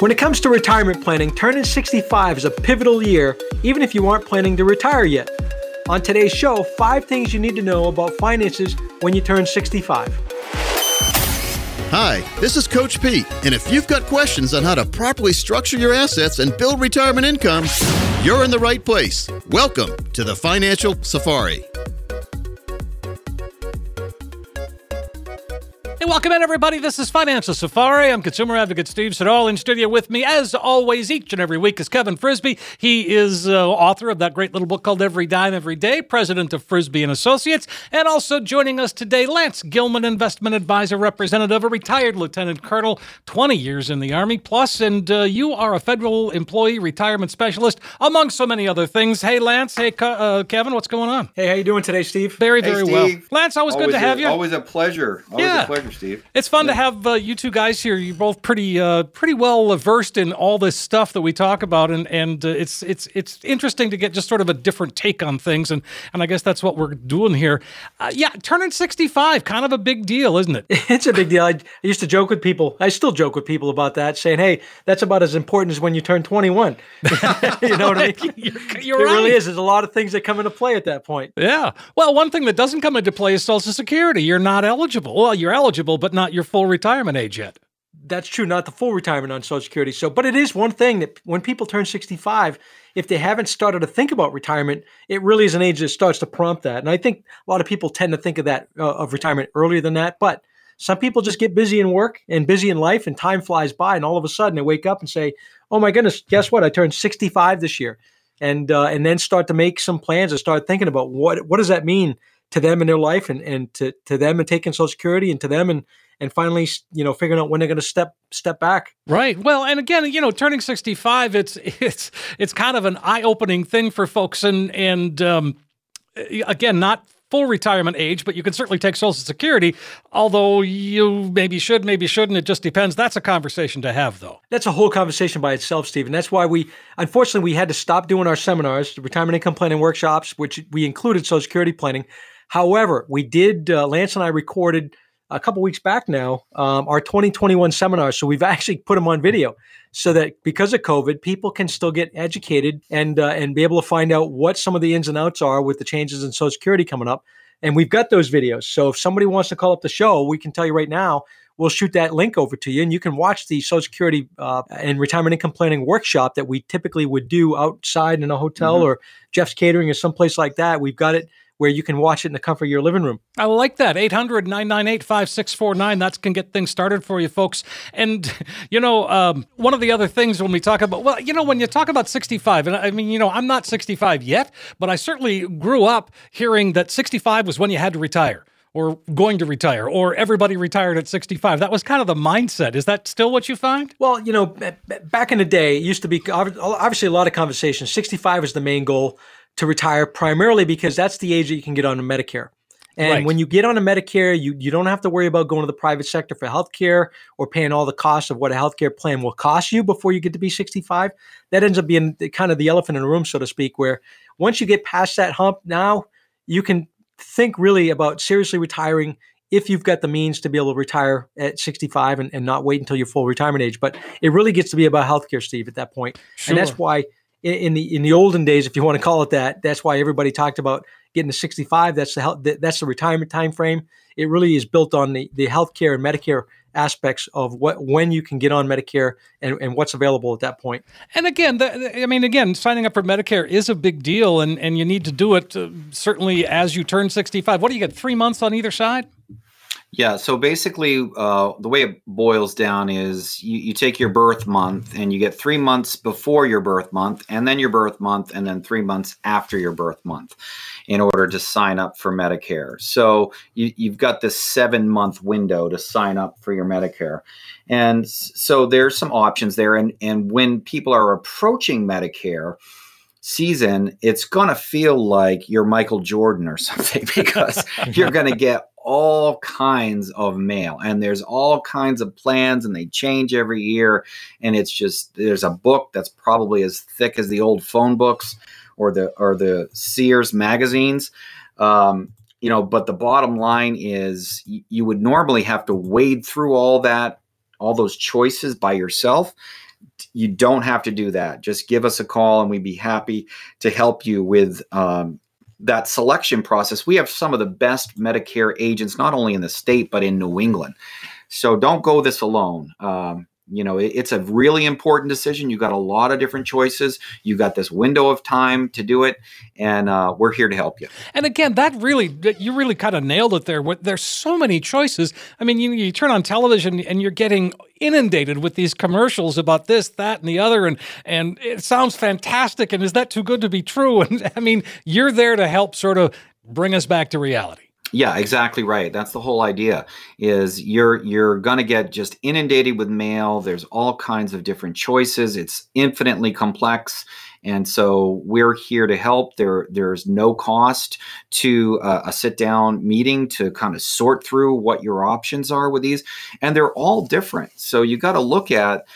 When it comes to retirement planning, turning 65 is a pivotal year, even if you aren't planning to retire yet. On today's show, five things you need to know about finances when you turn 65. Hi, this is Coach Pete, and if you've got questions on how to properly structure your assets and build retirement income, you're in the right place. Welcome to the Financial Safari. Welcome in, everybody. This is Financial Safari. I'm consumer advocate Steve Siddall. In studio with me, as always, each and every week is Kevin Frisby. He is uh, author of that great little book called Every Dime Every Day, president of Frisby and Associates, and also joining us today, Lance Gilman, investment advisor, representative, a retired lieutenant colonel, 20 years in the Army plus, and uh, you are a federal employee retirement specialist, among so many other things. Hey, Lance. Hey, uh, Kevin. What's going on? Hey, how you doing today, Steve? Very, Hey, very Steve. well. Lance, always, good to a- have you. Always a pleasure. Always Yeah. a pleasure, Steve. It's fun to have uh, you two guys here. You're both pretty uh, pretty well versed in all this stuff that we talk about, and and uh, it's it's it's interesting to get just sort of a different take on things, and and I guess that's what we're doing here. Uh, yeah, turning 65, kind of a big deal, isn't it? It's a big deal. I, I used to joke with people. I still joke with people about that, saying, "Hey, that's about as important as when you turn 21." you know what I mean? You're, you're it right. really is. There's a lot of things that come into play at that point. Yeah. Well, one thing that doesn't come into play is Social Security. You're not eligible. Well, you're eligible, but not your full retirement age yet. That's true, not the full retirement on Social Security. So, but it is one thing that when people turn 65, if they haven't started to think about retirement, it really is an age that starts to prompt that. And I think a lot of people tend to think of that uh, of retirement earlier than that. But some people just get busy in work and busy in life, and time flies by, and all of a sudden they wake up and say, "Oh my goodness, guess what? I turned 65 this year," and uh, and then start to make some plans and start thinking about what what does that mean to them in their life and and to to them and taking Social Security and to them and and finally you know figuring out when they're going to step step back. Right. Well, and again, you know, turning 65, it's it's it's kind of an eye-opening thing for folks and and um again, not full retirement age, but you can certainly take Social Security, although you maybe should, maybe shouldn't. It just depends. That's a conversation to have, though. That's a whole conversation by itself, Stephen. That's why we, unfortunately, we had to stop doing our seminars, the retirement income planning workshops, which we included Social Security planning. However, we did. Uh, Lance and I recorded a couple weeks back now um, our 2021 seminars, so we've actually put them on video, so that because of COVID, people can still get educated and uh, and be able to find out what some of the ins and outs are with the changes in Social Security coming up. And we've got those videos. So if somebody wants to call up the show, we can tell you right now we'll shoot that link over to you and you can watch the social security uh, and retirement income planning workshop that we typically would do outside in a hotel Mm-hmm. or jeff's catering or someplace like that we've got it where you can watch it in the comfort of your living room I like that. 800 998 5649. That can get things started for you, folks. And, you know, um, one of the other things when we talk about, well, you know, when you talk about 65, and I mean, you know, I'm not 65 yet, but I certainly grew up hearing that 65 was when you had to retire or going to retire or everybody retired at 65. That was kind of the mindset. Is that still what you find? Well, you know, back in the day, it used to be obviously a lot of conversations. 65 is the main goal to retire, primarily because that's the age that you can get on a Medicare. And Right. when you get on a Medicare, you, you don't have to worry about going to the private sector for healthcare or paying all the costs of what a healthcare plan will cost you before you get to be 65. That ends up being the, kind of the elephant in the room, so to speak, where once you get past that hump, now you can think really about seriously retiring if you've got the means to be able to retire at 65 and, and not wait until your full retirement age. But it really gets to be about healthcare, Steve, at that point. And that's why in, the in the olden days, if you want to call it that, that's why everybody talked about getting to 65. That's the health, that's the retirement time frame. It really is built on the, the healthcare and Medicare aspects of what when you can get on Medicare and, and what's available at that point. And again, the, the, I mean, again, signing up for Medicare is a big deal, and, and you need to do it uh, certainly as you turn 65. What do you get, three months on either side? Yeah, so basically, uh, the way it boils down is you, you take your birth month and you get three months before your birth month, and then your birth month, and then three months after your birth month in order to sign up for Medicare. So you, you've got this seven month window to sign up for your Medicare. And so there's some options there. And, and when people are approaching Medicare, season, it's going to feel like you're Michael Jordan or something because you're going to get all kinds of mail and there's all kinds of plans and they change every year and it's just there's a book that's probably as thick as the old phone books or the or the Sears magazines. Um, you know but the bottom line is y- you would normally have to wade through all that all those choices by yourself. You don't have to do that. Just give us a call and we'd be happy to help you with um, that selection process, we have some of the best Medicare agents, not only in the state, but in New England. So don't go this alone. Um, you know, it, it's a really important decision. You got a lot of different choices. You got this window of time to do it, and uh, we're here to help you. And again, that really, you really kind of nailed it there. There's so many choices. I mean, you, you turn on television and you're getting inundated with these commercials about this, that, and the other, and and it sounds fantastic. And is that too good to be true? And I mean, you're there to help sort of bring us back to reality. Yeah, exactly right. That's the whole idea. Is you're you're going to get just inundated with mail. There's all kinds of different choices. It's infinitely complex. And so we're here to help. There, there's no cost to uh, a sit down meeting to kind of sort through what your options are with these, and they're all different. So you got to look at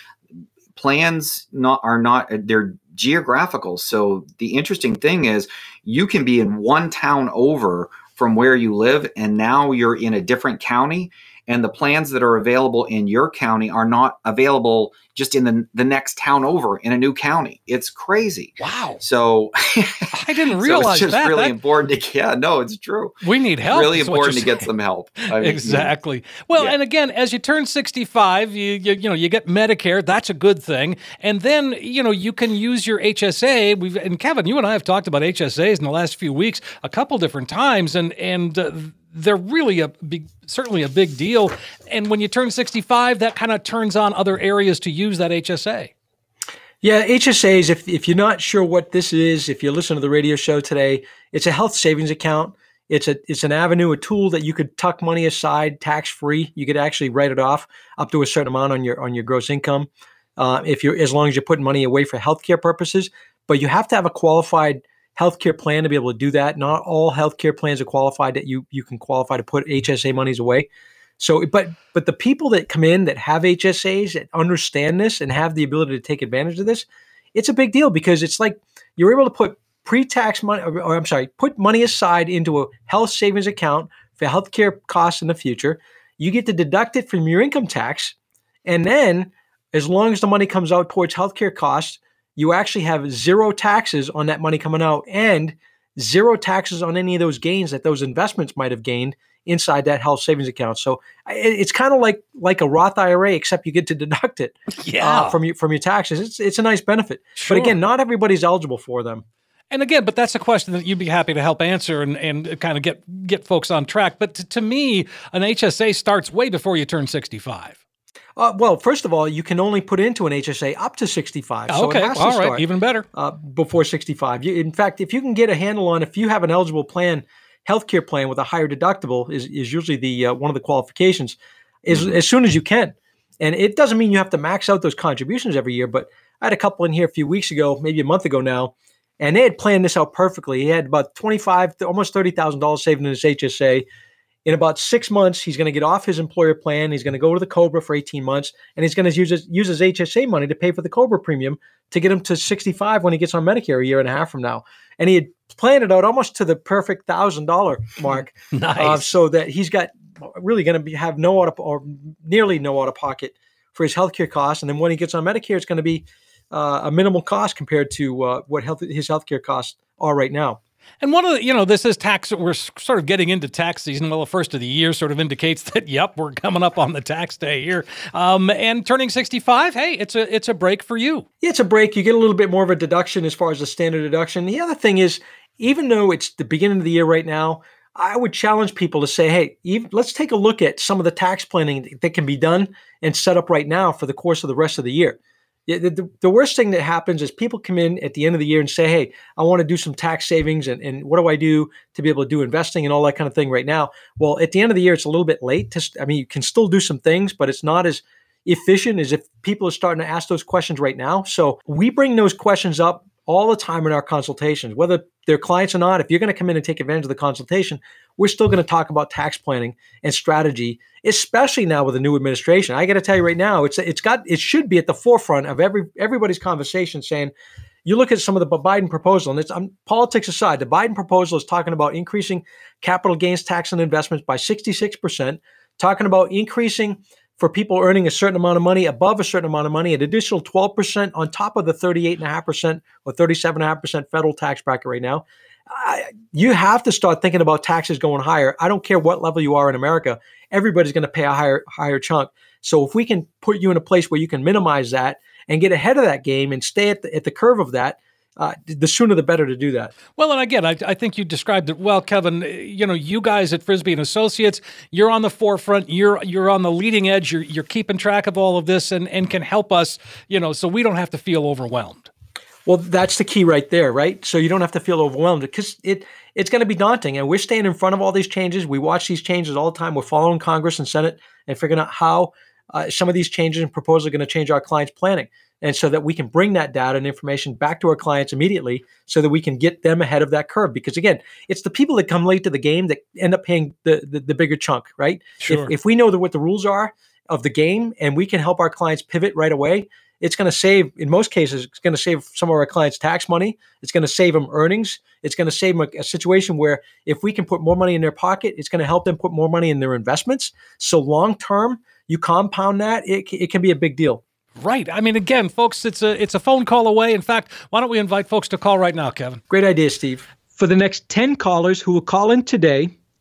plans. Not are not they're geographical. So the interesting thing is you can be in one town over from where you live and now you're in a different county and the plans that are available in your county are not available just in the, the next town over in a new county. It's crazy. Wow. So I didn't realize so it's just that. really that, important to yeah, no, it's true. We need help. It's really important to get some help. I mean, exactly. Well, yeah. and again, as you turn 65, you, you you know, you get Medicare, that's a good thing. And then, you know, you can use your HSA. We've and Kevin, you and I have talked about HSAs in the last few weeks a couple different times and and uh, they're really a big, certainly a big deal. And when you turn 65, that kind of turns on other areas to use that HSA. Yeah, HSAs, if, if you're not sure what this is, if you listen to the radio show today, it's a health savings account. It's a it's an avenue, a tool that you could tuck money aside tax free. You could actually write it off up to a certain amount on your on your gross income, uh, if you're as long as you're putting money away for healthcare purposes. But you have to have a qualified healthcare plan to be able to do that. Not all healthcare plans are qualified that you you can qualify to put HSA monies away. So, but but the people that come in that have HSAs that understand this and have the ability to take advantage of this, it's a big deal because it's like you're able to put pre-tax money, or, or I'm sorry, put money aside into a health savings account for healthcare costs in the future. You get to deduct it from your income tax, and then as long as the money comes out towards healthcare costs, you actually have zero taxes on that money coming out and zero taxes on any of those gains that those investments might have gained inside that health savings account. So it's kind of like like a Roth IRA, except you get to deduct it uh, yeah. uh, from your from your taxes. It's it's a nice benefit, sure. but again, not everybody's eligible for them. And again, but that's a question that you'd be happy to help answer and, and kind of get get folks on track. But to, to me, an HSA starts way before you turn sixty five. Uh, well, first of all, you can only put into an HSA up to 65. So okay, all right, even better. Uh, before 65. You, in fact, if you can get a handle on if you have an eligible plan, healthcare plan with a higher deductible is, is usually the uh, one of the qualifications. Is mm-hmm. as soon as you can, and it doesn't mean you have to max out those contributions every year. But I had a couple in here a few weeks ago, maybe a month ago now, and they had planned this out perfectly. He had about twenty five, almost thirty thousand dollars saved in his HSA in about six months, he's going to get off his employer plan. He's going to go to the Cobra for 18 months, and he's going to use his, use his HSA money to pay for the Cobra premium to get him to 65 when he gets on Medicare a year and a half from now. And he had planned it out almost to the perfect thousand dollar mark, nice. uh, so that he's got really going to have no out of or nearly no out of pocket for his healthcare costs. And then when he gets on Medicare, it's going to be uh, a minimal cost compared to uh, what health his healthcare costs are right now. And one of the, you know, this is tax. We're sort of getting into tax season. Well, the first of the year sort of indicates that, yep, we're coming up on the tax day here. Um, and turning 65, hey, it's a it's a break for you. Yeah, it's a break. You get a little bit more of a deduction as far as the standard deduction. The other thing is, even though it's the beginning of the year right now, I would challenge people to say, hey, even, let's take a look at some of the tax planning that can be done and set up right now for the course of the rest of the year. The, the, worst thing that happens is people come in at the end of the year and say, hey, I want to do some tax savings and, and what do I do to be able to do investing and all that kind of thing right now? Well, at the end of the year, it's a little bit late. To, I mean, you can still do some things, but it's not as efficient as if people are starting to ask those questions right now. So we bring those questions up all the time in our consultations, whether they're clients or not. If you're going to come in and take advantage of the consultation, we're still going to talk about tax planning and strategy, especially now with the new administration. I got to tell you right now, it's it's got it should be at the forefront of every everybody's conversation. Saying, you look at some of the Biden proposal, and it's um, politics aside, the Biden proposal is talking about increasing capital gains tax on investments by 66 percent, talking about increasing for people earning a certain amount of money above a certain amount of money, an additional 12% on top of the 38.5% or 37.5% federal tax bracket right now. I, you have to start thinking about taxes going higher. I don't care what level you are in America, everybody's going to pay a higher higher chunk. So if we can put you in a place where you can minimize that and get ahead of that game and stay at the, at the curve of that, uh, the sooner the better to do that. Well, and again, I, I, think you described it well, Kevin. You know, you guys at Frisby and Associates, you're on the forefront. You're you're on the leading edge. You're you're keeping track of all of this and and can help us. You know, so we don't have to feel overwhelmed. Well, that's the key right there, right? So you don't have to feel overwhelmed because it it's going to be daunting, and we're staying in front of all these changes. We watch these changes all the time. We're following Congress and Senate and figuring out how uh, some of these changes and proposals are going to change our clients' planning and so that we can bring that data and information back to our clients immediately so that we can get them ahead of that curve because again it's the people that come late to the game that end up paying the the, the bigger chunk right sure. if, if we know the, what the rules are of the game and we can help our clients pivot right away it's going to save in most cases it's going to save some of our clients tax money it's going to save them earnings it's going to save them a, a situation where if we can put more money in their pocket it's going to help them put more money in their investments so long term you compound that it, it can be a big deal Right. I mean, again, folks, it's a it's a phone call away. In fact, why don't we invite folks to call right now, Kevin? Great idea, Steve. For the next 10 callers who will call in today,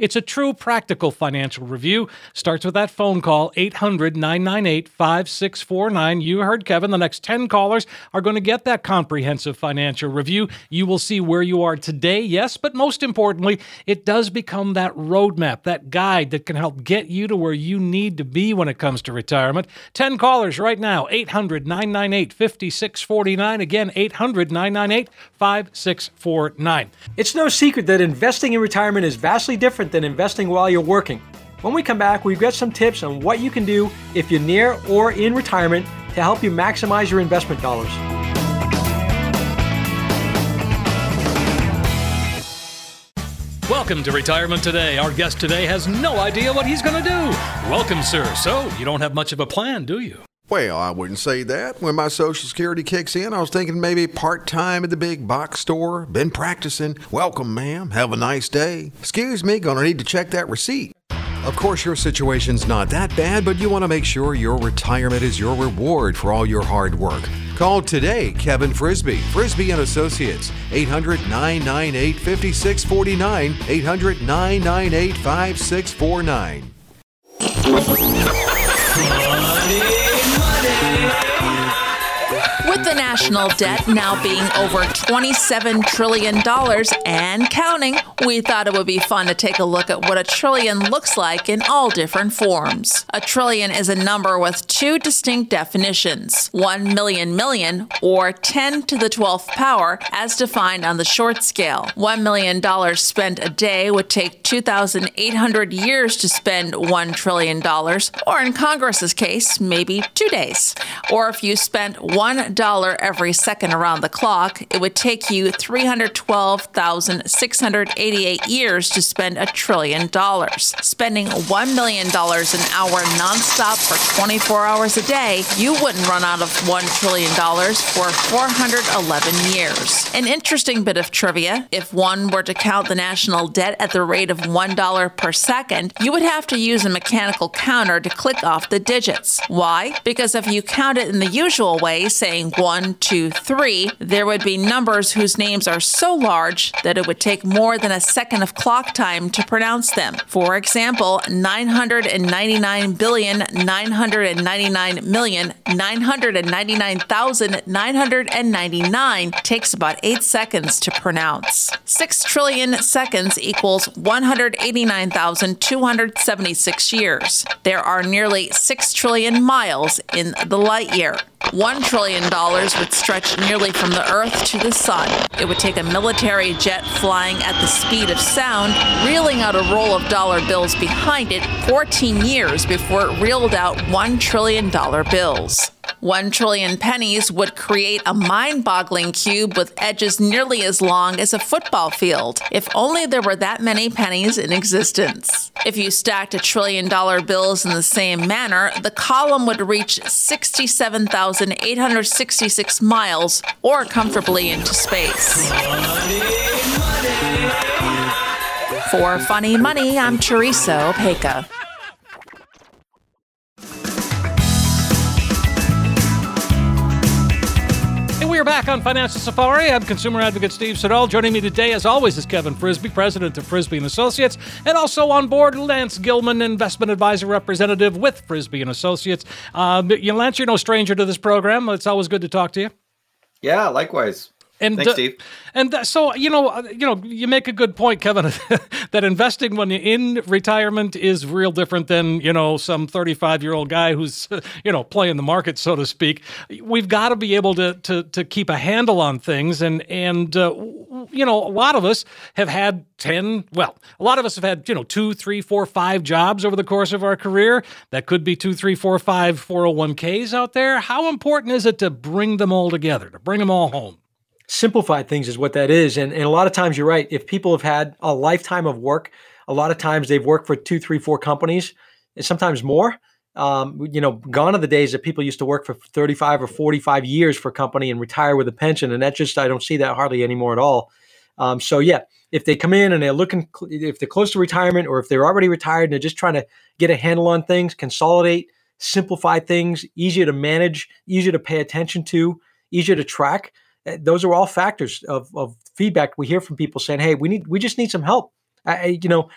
It's a true practical financial review. Starts with that phone call, 800 998 5649. You heard Kevin. The next 10 callers are going to get that comprehensive financial review. You will see where you are today, yes, but most importantly, it does become that roadmap, that guide that can help get you to where you need to be when it comes to retirement. 10 callers right now, 800 998 5649. Again, 800 998 5649. It's no secret that investing in retirement is vastly different different than investing while you're working. When we come back, we've got some tips on what you can do if you're near or in retirement to help you maximize your investment dollars. Welcome to Retirement Today. Our guest today has no idea what he's going to do. Welcome, sir. So, you don't have much of a plan, do you? Well, I wouldn't say that. When my Social Security kicks in, I was thinking maybe part time at the big box store. Been practicing. Welcome, ma'am. Have a nice day. Excuse me, gonna need to check that receipt. Of course, your situation's not that bad, but you want to make sure your retirement is your reward for all your hard work. Call today, Kevin Frisby, Frisby and Associates, 800 998 With the national debt now being over $27 trillion and counting, we thought it would be fun to take a look at what a trillion looks like in all different forms. A trillion is a number with two distinct definitions 1 million million, or 10 to the 12th power, as defined on the short scale. $1 million spent a day would take 2,800 years to spend $1 trillion, or in Congress's case, maybe two days. Or if you spent $1 every second around the clock, it would take you 312,688 years to spend a trillion dollars. Spending $1 million an hour nonstop for 24 hours a day, you wouldn't run out of $1 trillion for 411 years. An interesting bit of trivia if one were to count the national debt at the rate of $1 per second, you would have to use a mechanical counter to click off the digits. Why? Because if you count it in the usual way, saying one, two, three, there would be numbers whose names are so large that it would take more than a second of clock time to pronounce them. For example, 999 billion, 999 million, 999,999 takes about 8 seconds to pronounce. 6 trillion seconds equals 189,276 years. There are nearly 6 trillion miles in the light year. $1 trillion would stretch nearly from the Earth to the Sun. It would take a military jet flying at the speed of sound, reeling out a roll of dollar bills behind it 14 years before it reeled out $1 trillion bills. One trillion pennies would create a mind boggling cube with edges nearly as long as a football field, if only there were that many pennies in existence. If you stacked a trillion dollar bills in the same manner, the column would reach 67,866 miles or comfortably into space. For Funny Money, I'm Teresa Opeka. Are back on Financial Safari. I'm consumer advocate Steve Siddall. Joining me today, as always, is Kevin Frisby, president of Frisby and Associates, and also on board Lance Gilman, investment advisor representative with Frisby and Associates. Um, Lance, you're no stranger to this program. It's always good to talk to you. Yeah, likewise. And Thanks, uh, Steve. And uh, so you know, uh, you know, you make a good point, Kevin, that investing when you're in retirement is real different than you know some 35 year old guy who's you know playing the market, so to speak. We've got to be able to to to keep a handle on things, and and uh, you know, a lot of us have had 10. Well, a lot of us have had you know two, three, four, five jobs over the course of our career. That could be two, three, four, five 401ks out there. How important is it to bring them all together, to bring them all home? Simplified things is what that is. And, and a lot of times you're right. If people have had a lifetime of work, a lot of times they've worked for two, three, four companies, and sometimes more. Um, you know, gone are the days that people used to work for 35 or 45 years for a company and retire with a pension. And that just, I don't see that hardly anymore at all. Um, so, yeah, if they come in and they're looking, if they're close to retirement or if they're already retired and they're just trying to get a handle on things, consolidate, simplify things, easier to manage, easier to pay attention to, easier to track, those are all factors of, of feedback we hear from people saying, "Hey, we need we just need some help." I, you know,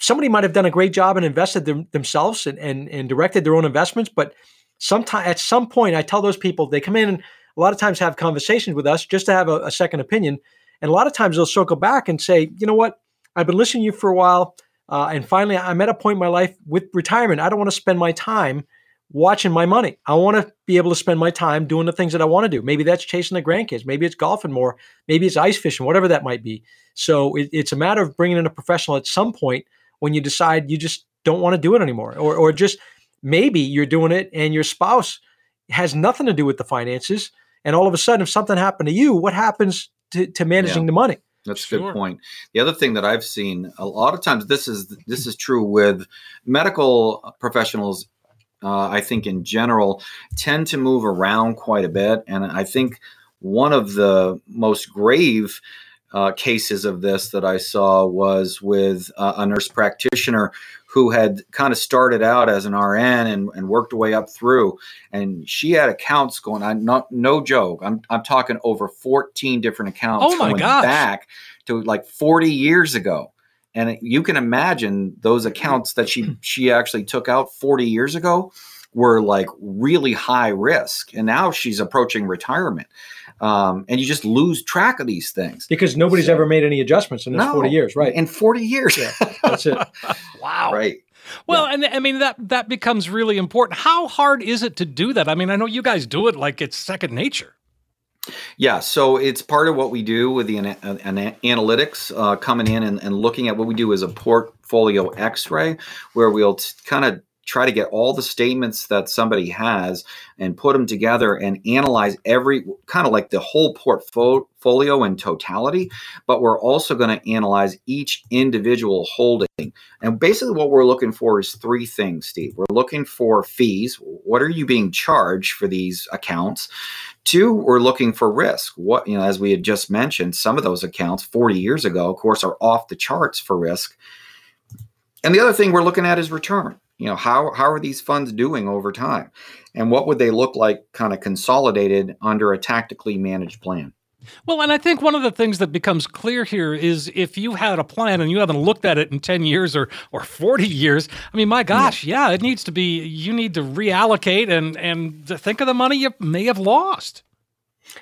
somebody might have done a great job and invested them, themselves and, and and directed their own investments, but sometime at some point, I tell those people they come in and a lot of times have conversations with us just to have a, a second opinion, and a lot of times they'll circle back and say, "You know what? I've been listening to you for a while." Uh, and finally, I'm at a point in my life with retirement. I don't want to spend my time watching my money. I want to be able to spend my time doing the things that I want to do. Maybe that's chasing the grandkids. Maybe it's golfing more. Maybe it's ice fishing, whatever that might be. So it, it's a matter of bringing in a professional at some point when you decide you just don't want to do it anymore, or or just maybe you're doing it and your spouse has nothing to do with the finances, and all of a sudden, if something happened to you, what happens to, to managing Yeah. the money? That's a Sure. good point. The other thing that I've seen a lot of times this is this is true with medical professionals. Uh, I think in general tend to move around quite a bit, and I think one of the most grave uh, cases of this that I saw was with uh, a nurse practitioner who had kind of started out as an RN and, and worked her way up through, and she had accounts going on. Not no joke. I'm I'm talking over 14 different accounts Oh my going gosh. back to like 40 years ago. And you can imagine those accounts that she she actually took out 40 years ago were like really high risk, and now she's approaching retirement. Um, and you just lose track of these things because nobody's ever made any adjustments in those No. 40 years, right? in 40 years. Yeah, that's it. Wow. right. Well, and I mean that that becomes really important. How hard is it to do that? I mean, I know you guys do it like it's second nature. Yeah, so it's part of what we do with the ana- ana- analytics uh, coming in and, and looking at what we do as a portfolio X-ray, where we'll t- kind of try to get all the statements that somebody has and put them together and analyze every kind of like the whole portfolio in totality. But we're also going to analyze each individual holding. And basically, what we're looking for is three things, Steve. We're looking for fees. What are you being charged for these accounts? Two, we're looking for risk. What, you know, as we had just mentioned, some of those accounts 40 years ago, of course, are off the charts for risk. And the other thing we're looking at is return. You know, how, how are these funds doing over time? And what would they look like kind of consolidated under a tactically managed plan? Well, and I think one of the things that becomes clear here is if you had a plan and you haven't looked at it in 10 years or or 40 years, I mean, my gosh, yeah, it needs to be you need to reallocate and and to think of the money you may have lost.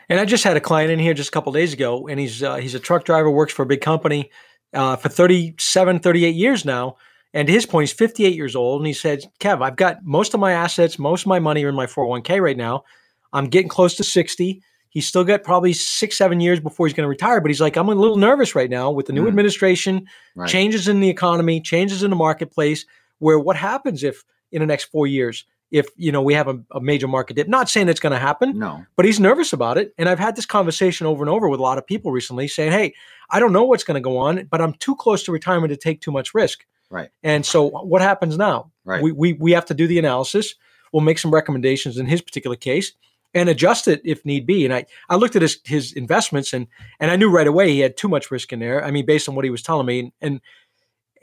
And I just had a client in here just a couple days ago, and he's uh, he's a truck driver, works for a big company uh, for 37, 38 years now. And to his point, he's 58 years old, and he said, "Kev, I've got most of my assets, most of my money are in my 401k right now. I'm getting close to 60. He's still got probably six, seven years before he's going to retire. But he's like, I'm a little nervous right now with the new Mm. administration, Right. changes in the economy, changes in the marketplace. Where what happens if in the next four years, if you know we have a, a major market dip? Not saying it's going to happen, No. but he's nervous about it. And I've had this conversation over and over with a lot of people recently saying, Hey, I don't know what's going to go on, but I'm too close to retirement to take too much risk. Right. And so what happens now? Right. We, we, we have to do the analysis. We'll make some recommendations in his particular case and adjust it if need be. And I, I looked at his, his investments and, and I knew right away he had too much risk in there. I mean, based on what he was telling me and, and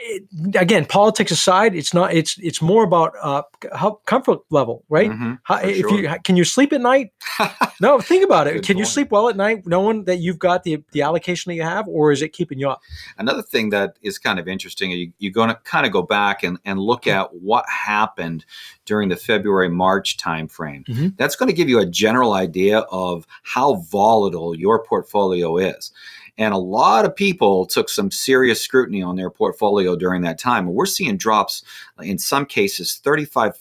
it, again, politics aside, it's not, it's, it's more about uh, how comfort level, right? Mhm, How, if sure. you can you sleep at night? no, think about it. Can you sleep well at night, knowing that you've got the the allocation that you have, or is it keeping you up? Another thing that is kind of interesting, you, you're going to kind of go back and, and look at what happened during the February March timeframe. Mhm. That's going to give you a general idea of how volatile your portfolio is. And a lot of people took some serious scrutiny on their portfolio during that time. And we're seeing drops in some cases 35,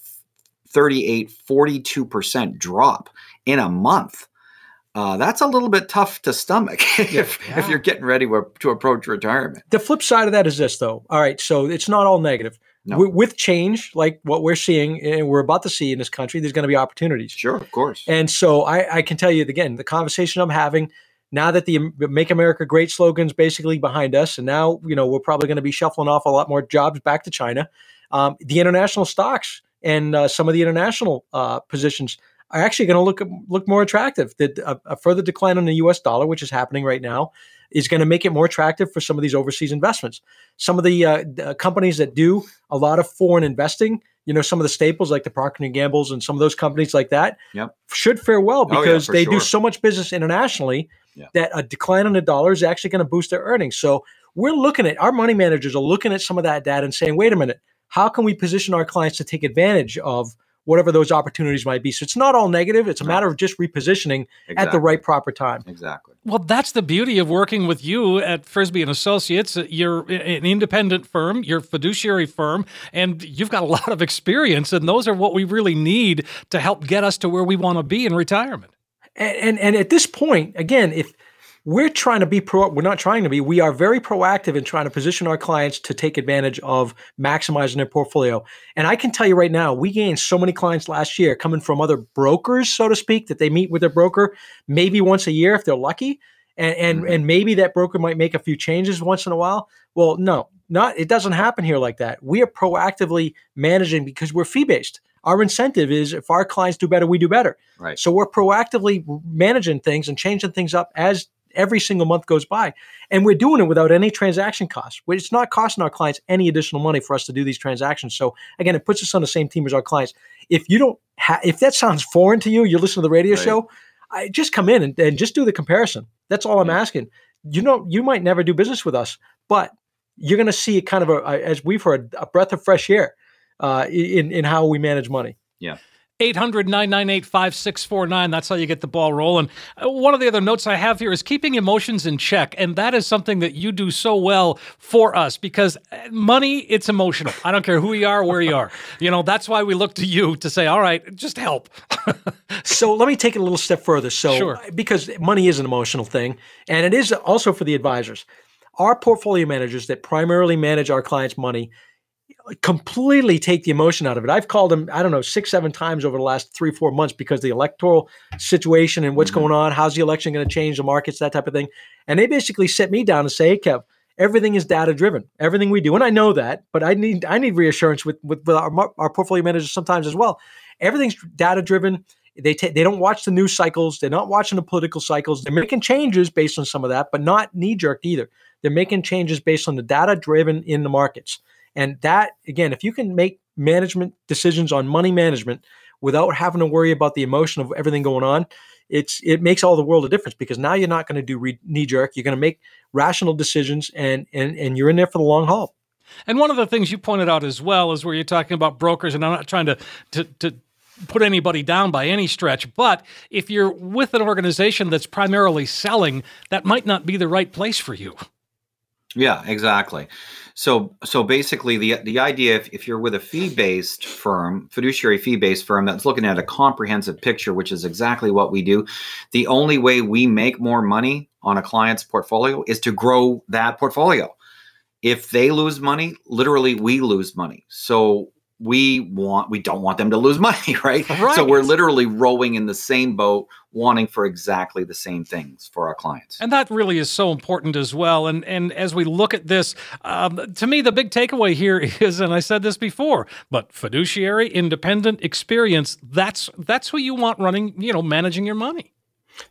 38, 42% drop in a month. Uh, that's a little bit tough to stomach if, if you're getting ready to approach retirement. The flip side of that is this, though. All right, so it's not all negative. No. Wi- With change, like what we're seeing and we're about to see in this country, there's going to be opportunities. Sure, of course. And so I, I can tell you again, the conversation I'm having now that the "Make America Great" slogan's basically behind us, and now you know we're probably going to be shuffling off a lot more jobs back to China. Um, the international stocks and uh, some of the international uh, positions are actually going to look look more attractive. That a, a further decline in the U.S. dollar, which is happening right now, is going to make it more attractive for some of these overseas investments. Some of the, uh, the companies that do a lot of foreign investing, you know, some of the staples like the Procter and Gambles and some of those companies like that, Yep. should fare well Oh, yeah, because they do so much business internationally Yeah. that a decline in the dollar is actually going to boost their earnings. So we're looking at our money managers are looking at some of that data and saying, wait a minute, how can we position our clients to take advantage of whatever those opportunities might be? So it's not all negative. It's a No. matter of just repositioning at the right proper time. Exactly. Well, that's the beauty of working with you at Frisby and Associates. You're an independent firm, you're a fiduciary firm, and you've got a lot of experience. And those are what we really need to help get us to where we want to be in retirement. And, and and at this point again if we're trying to be pro we're not trying to be we are very proactive in trying to position our clients to take advantage of maximizing their portfolio. And i can tell you right now we gained so many clients last year coming from other brokers so to speak that they meet with their broker maybe once a year if they're lucky. And and, Mhm. and maybe that broker might make a few changes once in a while. Well no not it doesn't happen here like that. We are proactively managing because we're fee based our incentive is if our clients do better we do better Right. so we're proactively managing things and changing things up as every single month goes by. And we're doing it without any transaction costs. It's not costing our clients any additional money for us to do these transactions. So again, it puts us on the same team as our clients. If you don't ha- if that sounds foreign to you, you listen to the radio Right. show, I just come in and, and just do the comparison. That's all I'm asking. You know, you might never do business with us, but you're going to see kind of a, a- as we've heard, a breath of fresh air uh, in in how we manage money. Yeah. 800 998 5649. That's how you get the ball rolling. Uh, one of the other notes I have here is keeping emotions in check. And that is something that you do so well for us because uh, money, it's emotional. I don't care who you are, where you are. You know, that's why we look to you to say, all right, just help. so let me take it a little step further. So, Sure. because money is an emotional thing, and it is also for the advisors. Our portfolio managers that primarily manage our clients' money completely take the emotion out of it. I've called them, I don't know, six, seven times over the last three, four months because the electoral situation and what's mm-hmm. going on, how's the election going to change the markets, that type of thing. And they basically sit me down and say, hey, Kev, everything is data driven. Everything we do, and I know that, but I need I need reassurance with with, with our, our portfolio managers sometimes as well. Everything's data driven. They ta- they don't watch the news cycles. They're not watching the political cycles. They're making changes based on some of that, but not knee jerk either. They're making changes based on the data driven in the markets. And that again, if you can make management decisions on money management without having to worry about the emotion of everything going on, it's it makes all the world a difference because now you're not going to do re- knee jerk. You're going to make rational decisions, and and and you're in there for the long haul. And one of the things you pointed out as well is where you're talking about brokers, and I'm not trying to to, to put anybody down by any stretch, but if you're with an organization that's primarily selling, that might not be the right place for you. Yeah, exactly. So so basically the the idea if, if you're with a fee-based firm, fiduciary fee-based firm that's looking at a comprehensive picture, which is exactly what we do, the only way we make more money on a client's portfolio is to grow that portfolio. If they lose money, literally we lose money. So we want we don't want them to lose money, right? So we're literally rowing in the same boat, wanting for exactly the same things for our clients. And that really is so important as well. And and as we look at this, um, to me, the big takeaway here is, and I said this before, but fiduciary, independent experience. That's that's who you want running, you know, managing your money.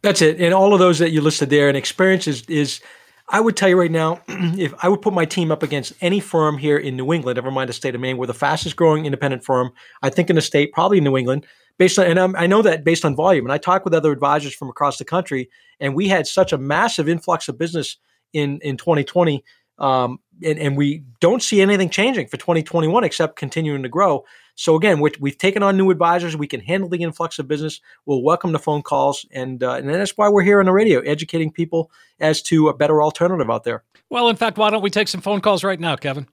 That's it. And all of those that you listed there, and experience is, is I would tell you right now, if I would put my team up against any firm here in New England, never mind the state of Maine, we're the fastest growing independent firm, I think in the state, probably in New England, based on, and I'm, I know that based on volume. And I talk with other advisors from across the country, and we had such a massive influx of business in, in 2020. Um, and, and we don't see anything changing for 2021 except continuing to grow. So again, we we've taken on new advisors. We can handle the influx of business. We'll welcome the phone calls, and uh, and that's why we're here on the radio, educating people as to a better alternative out there. Well, in fact, why don't we take some phone calls right now, Kevin?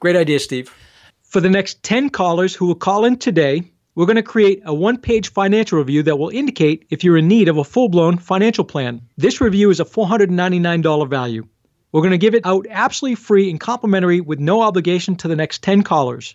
Great idea, Steve. For the next 10 callers who will call in today, we're going to create a one page financial review that will indicate if you're in need of a full blown financial plan. This review is a $499 value. We're going to give it out absolutely free and complimentary with no obligation to the next 10 callers.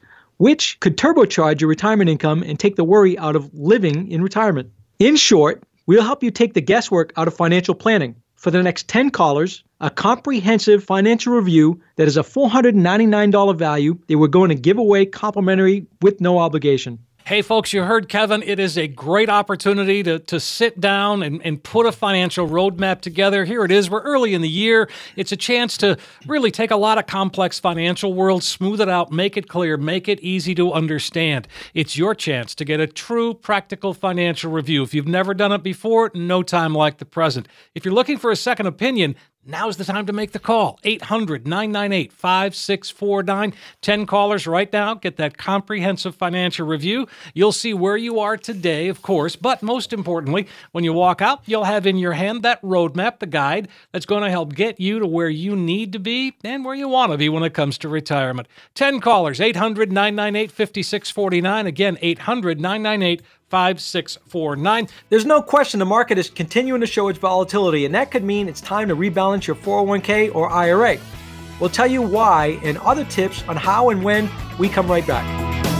which could turbocharge your retirement income and take the worry out of living in retirement. In short, we'll help you take the guesswork out of financial planning. For the next 10 callers, a comprehensive financial review that is a $499 value that we're going to give away complimentary with no obligation. Hey, folks, you heard Kevin. It is a great opportunity to, to sit down and, and put a financial roadmap together. Here it is. We're early in the year. It's a chance to really take a lot of complex financial world, smooth it out, make it clear, make it easy to understand. It's your chance to get a true practical financial review. If you've never done it before, no time like the present. If you're looking for a second opinion, Now's the time to make the call. 800 998 5649. 10 callers right now. Get that comprehensive financial review. You'll see where you are today, of course, but most importantly, when you walk out, you'll have in your hand that roadmap, the guide that's going to help get you to where you need to be and where you want to be when it comes to retirement. 10 callers, 800 998 5649. Again, 800 998 5649. There's no question the market is continuing to show its volatility, and that could mean it's time to rebalance your 401k or IRA. We'll tell you why and other tips on how and when we come right back.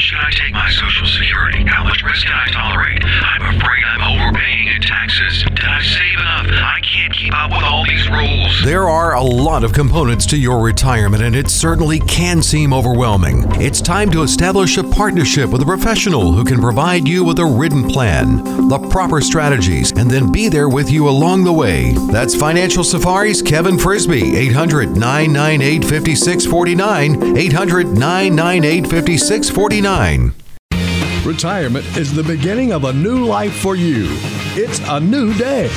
Should I take my Social Security? How much risk can I tolerate? I'm afraid I'm overpaying in taxes. Did I save enough? I can't keep up with all these rules. There are a lot of components to your retirement, and it certainly can seem overwhelming. It's time to establish a partnership with a professional who can provide you with a written plan, the proper strategies, and then be there with you along the way. That's Financial Safari's Kevin Frisby, 800 998 5649. 800 998 5649. Retirement is the beginning of a new life for you. It's a new day.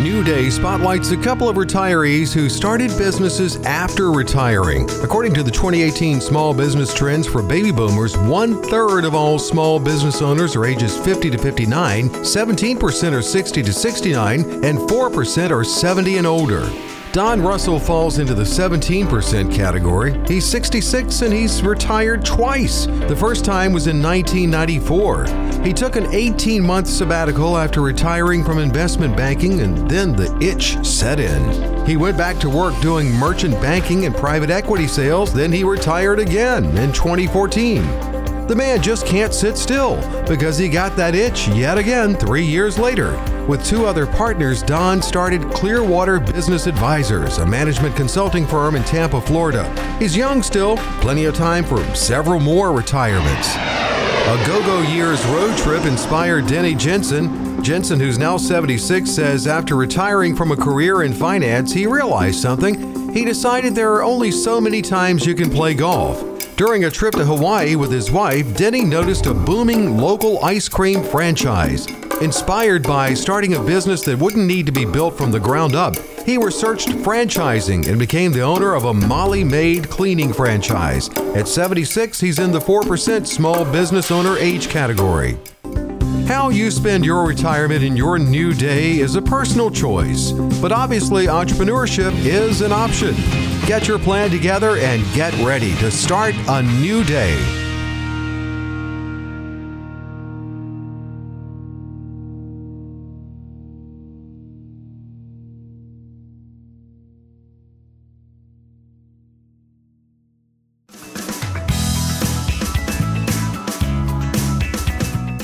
New Day spotlights a couple of retirees who started businesses after retiring. According to the 2018 Small Business Trends for Baby Boomers, one third of all small business owners are ages 50 to 59, 17% are 60 to 69, and 4% are 70 and older. Don Russell falls into the 17% category. He's 66 and he's retired twice. The first time was in 1994. He took an 18 month sabbatical after retiring from investment banking, and then the itch set in. He went back to work doing merchant banking and private equity sales, then he retired again in 2014. The man just can't sit still because he got that itch yet again three years later. With two other partners, Don started Clearwater Business Advisors, a management consulting firm in Tampa, Florida. He's young still, plenty of time for several more retirements. A Go Go Years road trip inspired Denny Jensen. Jensen, who's now 76, says after retiring from a career in finance, he realized something. He decided there are only so many times you can play golf. During a trip to Hawaii with his wife, Denny noticed a booming local ice cream franchise. Inspired by starting a business that wouldn't need to be built from the ground up, he researched franchising and became the owner of a Molly Maid cleaning franchise. At 76, he's in the 4% small business owner age category. How you spend your retirement in your new day is a personal choice, but obviously entrepreneurship is an option. Get your plan together and get ready to start a new day.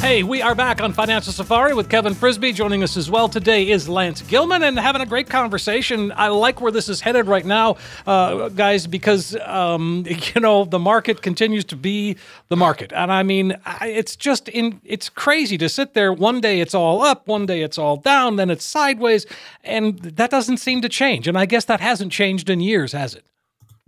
Hey, we are back on Financial Safari with Kevin Frisby. Joining us as well today is Lance Gilman and having a great conversation. I like where this is headed right now, uh, guys, because, um, you know, the market continues to be the market. And I mean, it's just in, it's crazy to sit there. One day it's all up, one day it's all down, then it's sideways. And that doesn't seem to change. And I guess that hasn't changed in years, has it?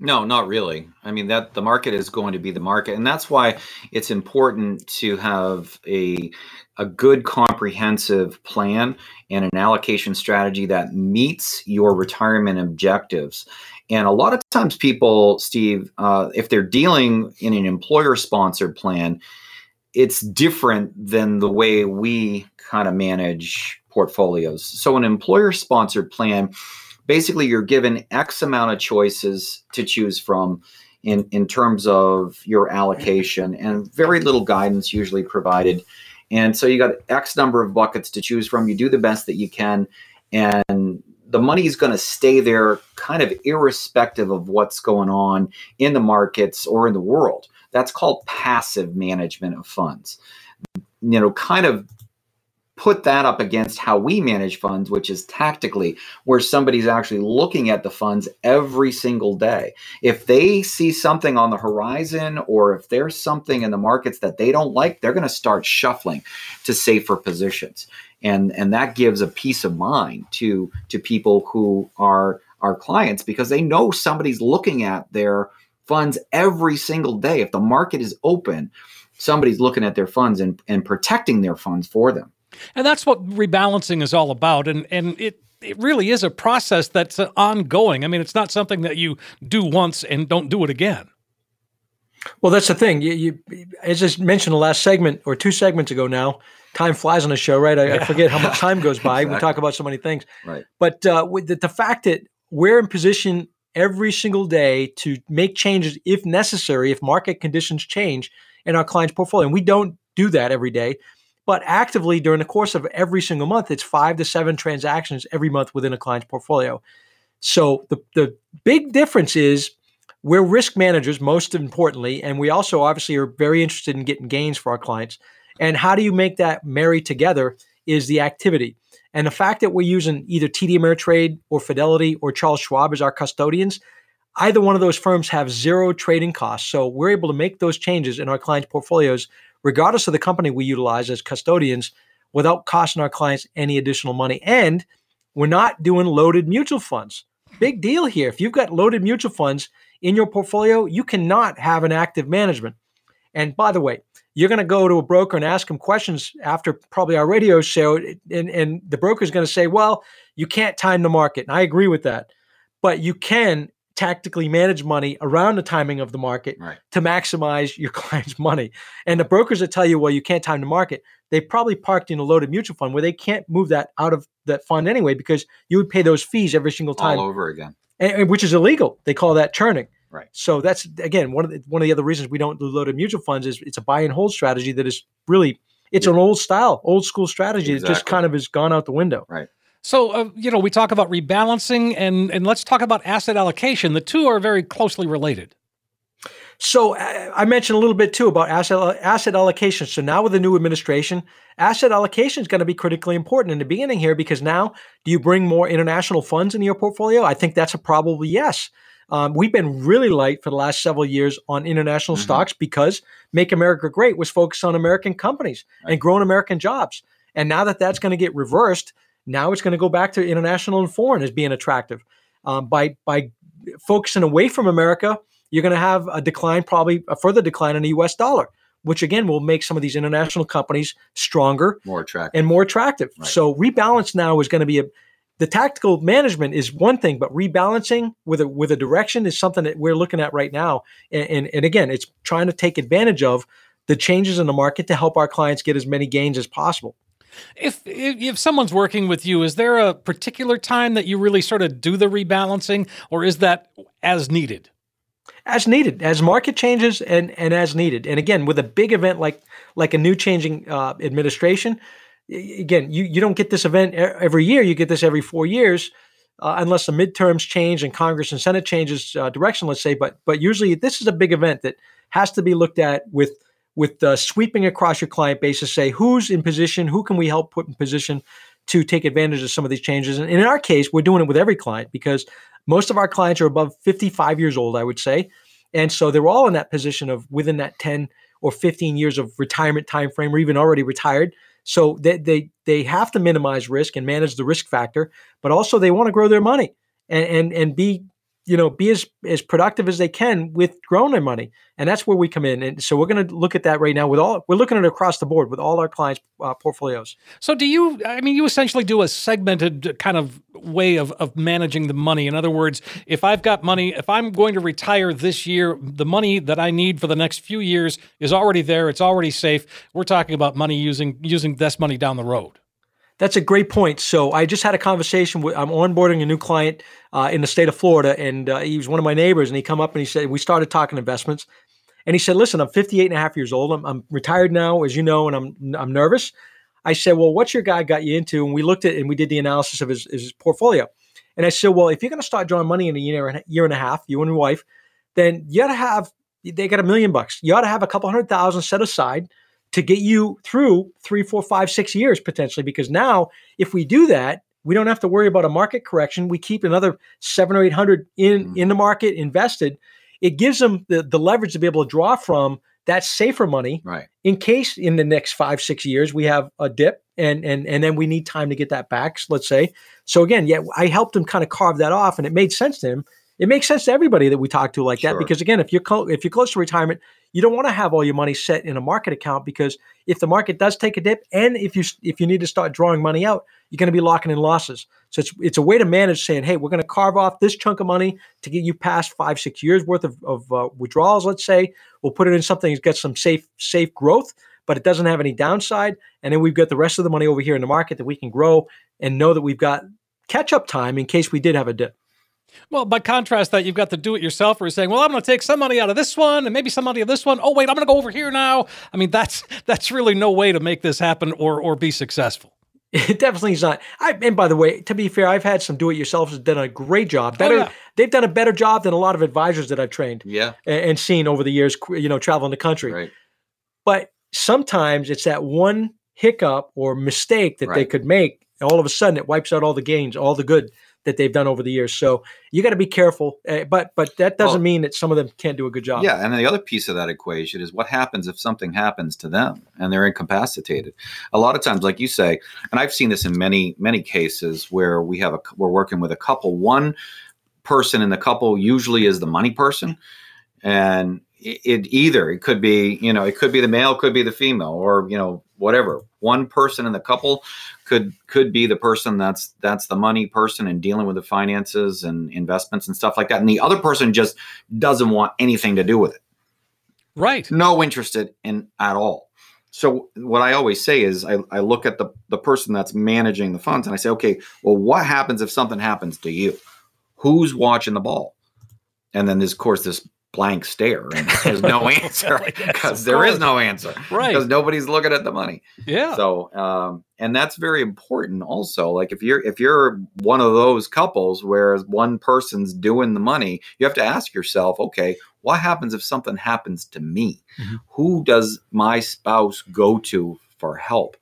No, not really. I mean that the market is going to be the market, and that's why it's important to have a a good comprehensive plan and an allocation strategy that meets your retirement objectives. And a lot of times, people, Steve, uh, if they're dealing in an employer-sponsored plan, it's different than the way we kind of manage portfolios. So, an employer-sponsored plan basically you're given X amount of choices to choose from in, in terms of your allocation and very little guidance usually provided. And so you got X number of buckets to choose from. You do the best that you can. And the money is going to stay there kind of irrespective of what's going on in the markets or in the world. That's called passive management of funds. You know, kind of put that up against how we manage funds, which is tactically, where somebody's actually looking at the funds every single day. If they see something on the horizon or if there's something in the markets that they don't like, they're going to start shuffling to safer positions. And, and that gives a peace of mind to, to people who are our clients because they know somebody's looking at their funds every single day. If the market is open, somebody's looking at their funds and, and protecting their funds for them. And that's what rebalancing is all about. And and it it really is a process that's ongoing. I mean, it's not something that you do once and don't do it again. Well, that's the thing. You, you as I mentioned the last segment or two segments ago now, time flies on the show, right? I, yeah. I forget how much time goes by. exactly. We talk about so many things. Right. But uh, with the, the fact that we're in position every single day to make changes if necessary, if market conditions change in our client's portfolio. And we don't do that every day. But actively during the course of every single month, it's five to seven transactions every month within a client's portfolio. So the, the big difference is we're risk managers, most importantly, and we also obviously are very interested in getting gains for our clients. And how do you make that marry together is the activity. And the fact that we're using either TD Ameritrade or Fidelity or Charles Schwab as our custodians, either one of those firms have zero trading costs. So we're able to make those changes in our clients' portfolios, regardless of the company we utilize as custodians, without costing our clients any additional money. And we're not doing loaded mutual funds. Big deal here. If you've got loaded mutual funds in your portfolio, you cannot have an active management. And by the way, you're going to go to a broker and ask him questions after probably our radio show, and, and the broker is going to say, well, you can't time the market. And I agree with that. But you can tactically manage money around the timing of the market Right. to maximize your client's money. And the brokers that tell you, well, you can't time the market, they probably parked in a loaded mutual fund where they can't move that out of that fund anyway because you would pay those fees every single time, all over again. and, and which is illegal. They call that churning. Right. So that's again one of the, one of the other reasons we don't do loaded mutual funds is it's a buy and hold strategy that is really it's an old style, old school strategy that just kind of has gone out the window. Right. So, uh, you know, we talk about rebalancing and, and let's talk about asset allocation. The two are very closely related. So uh, I mentioned a little bit too about asset asset allocation. So now with the new administration, asset allocation is going to be critically important in the beginning here because now do you bring more international funds into your portfolio? I think that's a probably yes. Um, we've been really light for the last several years on international stocks because Make America Great was focused on American companies and growing American jobs. And now that that's going to get reversed, now it's going to go back to international and foreign as being attractive. Um, by by focusing away from America, you're going to have a decline, probably a further decline in the U.S. dollar, which again will make some of these international companies stronger More attractive. and more attractive. So rebalance now is going to be a the tactical management is one thing, but rebalancing with a with a direction is something that we're looking at right now. And, and, and again, it's trying to take advantage of the changes in the market to help our clients get as many gains as possible. If, if if someone's working with you, is there a particular time that you really sort of do the rebalancing, or is that as needed? as needed. As market changes and and as needed. And again with a big event like like a new changing uh, administration again you you don't get this event every year. You get this every four years uh, unless the midterms change and congress and senate changes uh, direction let's say. But but usually this is a big event that has to be looked at with with uh, sweeping across your client base to say who's in position? Who can we help put in position to take advantage of some of these changes? And in our case we're doing it with every client because most of our clients are above 55 years old i would say. And so they're all in that position of within that 10 or 15 years of retirement time frame or even already retired. So they, they they have to minimize risk and manage the risk factor but also they want to grow their money and and, and be you know be as as productive as they can with growing their money and that's where we come in and so we're going to look at that right now with all we're looking at across the board with all our clients uh, portfolios So, do you? I mean, you essentially do a segmented kind of way of of managing the money. In other words, if I've got money, if I'm going to retire this year, the money that I need for the next few years is already there. It's already safe. We're talking about money using using this money down the road. That's a great point. So I just had a conversation with I'm onboarding a new client uh, in the state of Florida, and uh, he was one of my neighbors, and he come up and he said we started talking investments, and he said, "Listen, I'm 58 and a half years old. I'm, I'm retired now, as you know, and I'm I'm nervous." I said, "Well, what's your guy got you into?" And we looked at and we did the analysis of his, his portfolio, and I said, "Well, if you're going to start drawing money in a year and year and a half, you and your wife, then you got to have they got a million bucks. You ought to have a couple hundred thousand set aside." To get you through three, four, five, six years potentially. Because now, if we do that, we don't have to worry about a market correction. We keep another seven or eight hundred in hmm. in the market invested. It gives them the, the leverage to be able to draw from that safer money Right. in case in the next five, six years we have a dip and and and then we need time to get that back, let's say. So again, yeah, I helped him kind of carve that off and it made sense to him. It makes sense to everybody that we talk to like that because again, if you're co- if you're close to retirement, you don't want to have all your money set in a market account because if the market does take a dip and if you if you need to start drawing money out, you're going to be locking in losses. So it's it's a way to manage saying, hey, we're going to carve off this chunk of money to get you past five six years worth of, of uh, withdrawals. Let's say we'll put it in something that's got some safe safe growth, but it doesn't have any downside. And then we've got the rest of the money over here in the market that we can grow and know that we've got catch up time in case we did have a dip. Well, by contrast, that you've got the do-it-yourselfer who's saying, "Well, I'm going to take some money out of this one and maybe some money of this one. Oh, wait, I'm going to go over here now." I mean, that's that's really no way to make this happen or or be successful. It definitely is not. I, and by the way, to be fair, I've had some do-it-yourselfers that done a great job. Oh, better, yeah. they've done a better job than a lot of advisors that I've trained Yeah. and, and seen over the years. You know, traveling the country. Right. But sometimes it's that one hiccup or mistake that they could make and all of a sudden it wipes out all the gains, all the good that they've done over the years. So you got to be careful, uh, but but that doesn't Well- mean that some of them can't do a good job. Yeah, and the other piece of that equation is what happens if something happens to them and they're incapacitated. A lot of times, like you say, and I've seen this in many many cases where we have a we're working with a couple. One person in the couple usually is the money person, and it, it either it could be you know it could be the male, could be the female, or you know whatever. One person in the couple could could be the person that's that's the money person and dealing with the finances and investments and stuff like that, and the other person just doesn't want anything to do with it. Right. No interested in at all. So what I always say is I, I look at the the person that's managing the funds and I say, okay, well, what happens if something happens to you? Who's watching the ball? And then there's of course this blank stare and there's no answer because there is no answer. Right. Because nobody's looking at the money. Yeah. So, um, and that's very important also. Like if you're if you're one of those couples where one person's doing the money, you have to ask yourself, okay, what happens if something happens to me? Who does my spouse go to for help?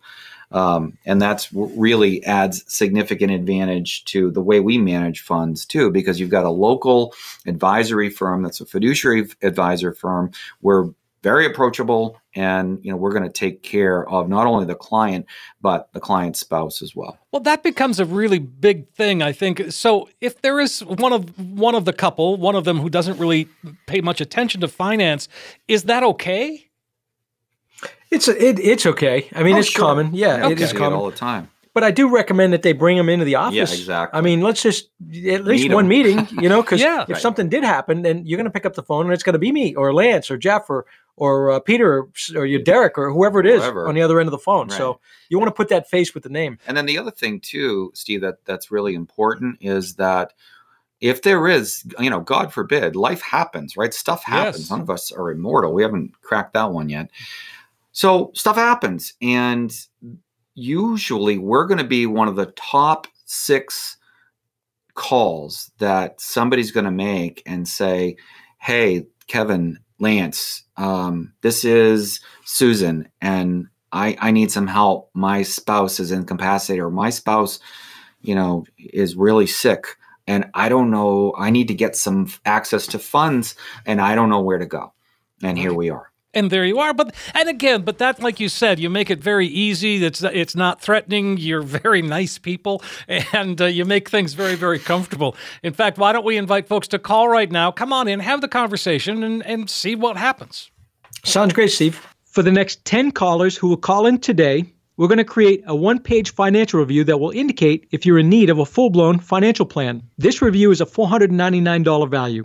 Um, and that's really adds significant advantage to the way we manage funds too, because you've got a local advisory firm that's a fiduciary advisor firm. We're very approachable, and you know we're going to take care of not only the client but the client's spouse as well. Well, that becomes a really big thing, I think. So, if there is one of one of the couple, one of them who doesn't really pay much attention to finance, is that okay? It's it, it's okay. I mean, Oh, it's sure. common. Yeah, I it is common all the time. But I do recommend that they bring them into the office. Yeah, exactly. I mean, let's just at least Meet one 'em. meeting, you know, because Yeah. if Right. something did happen, then you're going to pick up the phone and it's going to be me or Lance or Jeff or or uh, Peter or, or Derek or whoever it is Whoever. on the other end of the phone. Right. So you want to put that face with the name. And then the other thing too, Steve, that that's really important is that if there is, you know, God forbid, life happens, right? Stuff happens. Yes. None of us are immortal. We haven't cracked that one yet. So stuff happens, and usually we're going to be one of the top six calls that somebody's going to make and say, "Hey, Kevin, Lance, um, this is Susan, and I I need some help. My spouse is incapacitated, or my spouse, you know, is really sick, and I don't know. I need to get some access to funds, and I don't know where to go. And here we are. And there you are. But and again, but that, like you said, you make it very easy. It's it's not threatening. You're very nice people, and uh, you make things very very comfortable. In fact, why don't we invite folks to call right now? Come on in, have the conversation, and and see what happens. Sounds great, Steve. For the next 10 callers who will call in today, we're going to create a one page financial review that will indicate if you're in need of a full blown financial plan. This review is a $499 value.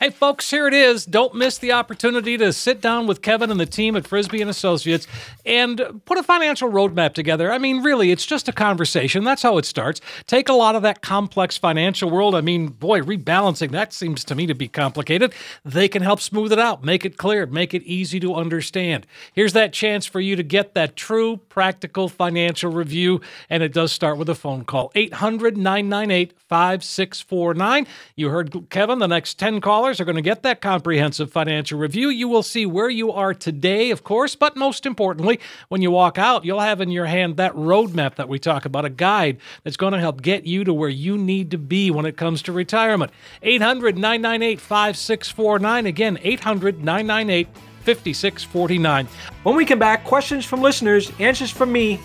Hey, folks, here it is. Don't miss the opportunity to sit down with Kevin and the team at Frisby and Associates and put a financial roadmap together. I mean, really, it's just a conversation. That's how it starts. Take a lot of that complex financial world. I mean, boy, rebalancing that seems to me to be complicated. They can help smooth it out, make it clear, make it easy to understand. Here's that chance for you to get that true, practical financial review, and it does start with a phone call 800 998 5649. You heard Kevin, the next 10 callers are going to get that comprehensive financial review. You will see where you are today, of course, but most importantly, when you walk out, you'll have in your hand that roadmap that we talk about, a guide that's going to help get you to where you need to be when it comes to retirement. 800 998 5649. Again, 800 998 5649. When we come back, questions from listeners, answers from me.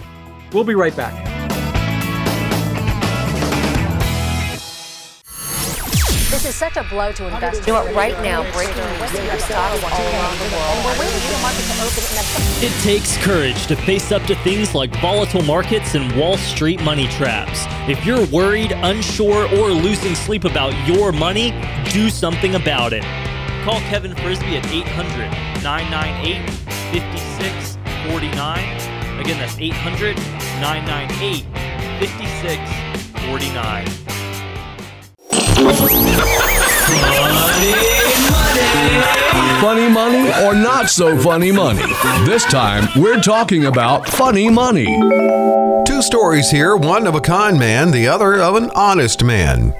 We'll be right back. Is such a blow to investors. You know what? Right now, breaking news: there are stocks all around the world, and we're waiting for the market to open. It takes courage to face up to things like volatile markets and Wall Street money traps. If you're worried, unsure, or losing sleep about your money, do something about it. Call Kevin Frisby at 800 998 5649. Again, that's 800 998 5649. Funny money or not so funny money? This time, we're talking about funny money. Two stories here one of a con man, the other of an honest man.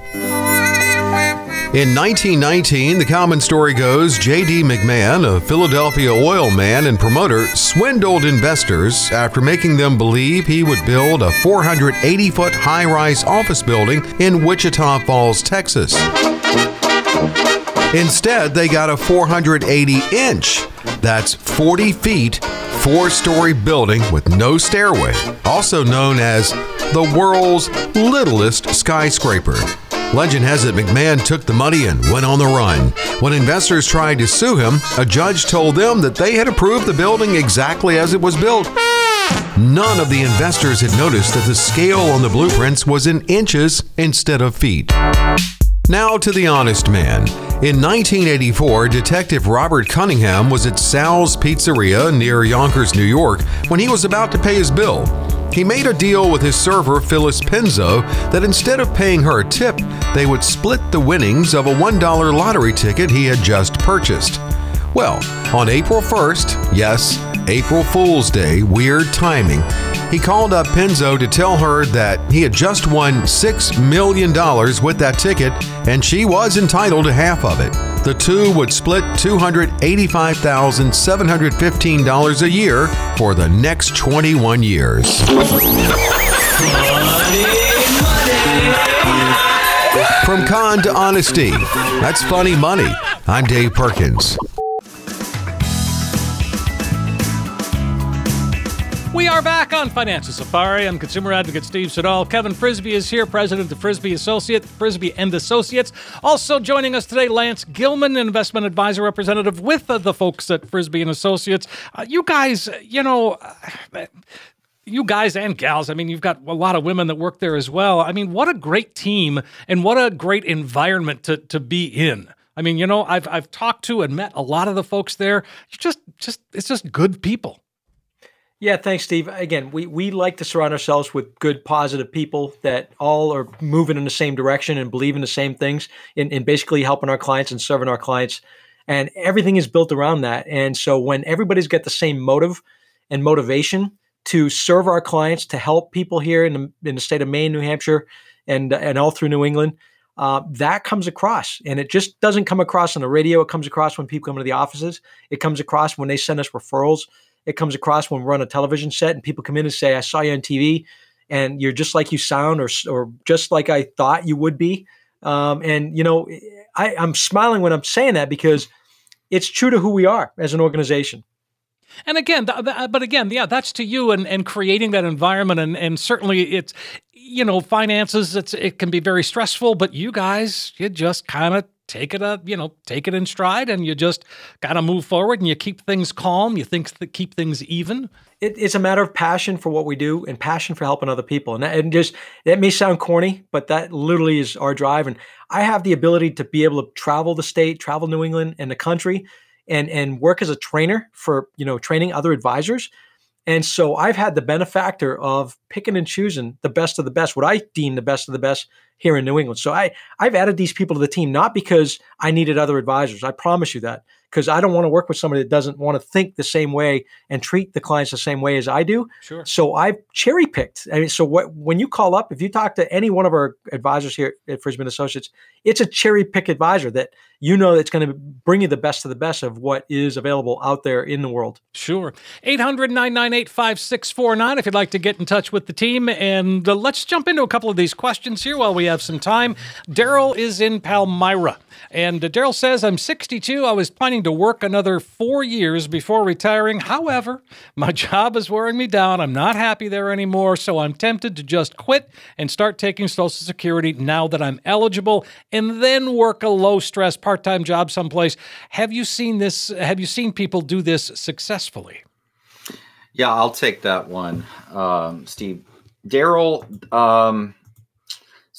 In 1919, the common story goes J.D. McMahon, a Philadelphia oil man and promoter, swindled investors after making them believe he would build a 480 foot high rise office building in Wichita Falls, Texas. Instead, they got a 480 inch, that's 40 feet, four story building with no stairway, also known as the world's littlest skyscraper. Legend has it McMahon took the money and went on the run. When investors tried to sue him, a judge told them that they had approved the building exactly as it was built. None of the investors had noticed that the scale on the blueprints was in inches instead of feet. Now to the honest man. In 1984, Detective Robert Cunningham was at Sal's Pizzeria near Yonkers, New York, when he was about to pay his bill. He made a deal with his server, Phyllis Penzo, that instead of paying her a tip, they would split the winnings of a $1 lottery ticket he had just purchased. Well, on April 1st, yes, April Fool's Day, weird timing, he called up Penzo to tell her that he had just won $6 million with that ticket and she was entitled to half of it. The two would split $285,715 a year for the next 21 years. From con to honesty, that's funny money. I'm Dave Perkins. We are back on Financial Safari. I'm consumer advocate Steve Siddall. Kevin Frisby is here, president of Frisby Associate, Frisby and Associates. Also joining us today, Lance Gilman, investment advisor representative with the folks at Frisby and Associates. Uh, you guys, you know. Uh, you guys and gals, I mean, you've got a lot of women that work there as well. I mean, what a great team and what a great environment to, to be in. I mean, you know, I've I've talked to and met a lot of the folks there. You just just it's just good people. Yeah, thanks, Steve. Again, we, we like to surround ourselves with good, positive people that all are moving in the same direction and believe in the same things in, in basically helping our clients and serving our clients. And everything is built around that. And so when everybody's got the same motive and motivation to serve our clients, to help people here in the, in the state of Maine, New Hampshire, and, and all through New England, uh, that comes across. And it just doesn't come across on the radio. It comes across when people come into the offices. It comes across when they send us referrals it comes across when we're on a television set and people come in and say, I saw you on TV and you're just like you sound or, or just like I thought you would be. Um, and, you know, I, I'm smiling when I'm saying that because it's true to who we are as an organization. And again, th- th- but again, yeah, that's to you and, and creating that environment. And, and certainly it's, you know, finances, it's, it can be very stressful, but you guys, you just kind of take it a you know take it in stride and you just got to move forward and you keep things calm you think th- keep things even. It, it's a matter of passion for what we do and passion for helping other people. And, that, and just that may sound corny but that literally is our drive. And i have the ability to be able to travel the state travel new england and the country and and work as a trainer for you know training other advisors. And so I've had the benefactor of picking and choosing the best of the best, what I deem the best of the best here in New England. So I I've added these people to the team not because I needed other advisors. I promise you that because I don't want to work with somebody that doesn't want to think the same way and treat the clients the same way as I do. Sure. So I've cherry picked. I mean, so what when you call up, if you talk to any one of our advisors here at Frisby Associates, it's a cherry pick advisor that you know that's going to bring you the best of the best of what is available out there in the world. Sure. 800 998 5649 if you'd like to get in touch with the team. And uh, let's jump into a couple of these questions here while we have some time. Daryl is in Palmyra. And uh, Daryl says, I'm 62. I was planning to work another four years before retiring. However, my job is wearing me down. I'm not happy there anymore. So I'm tempted to just quit and start taking Social Security now that I'm eligible and then work a low stress part time job someplace. Have you seen this? Have you seen people do this successfully? Yeah, I'll take that one, um, Steve. Daryl, um,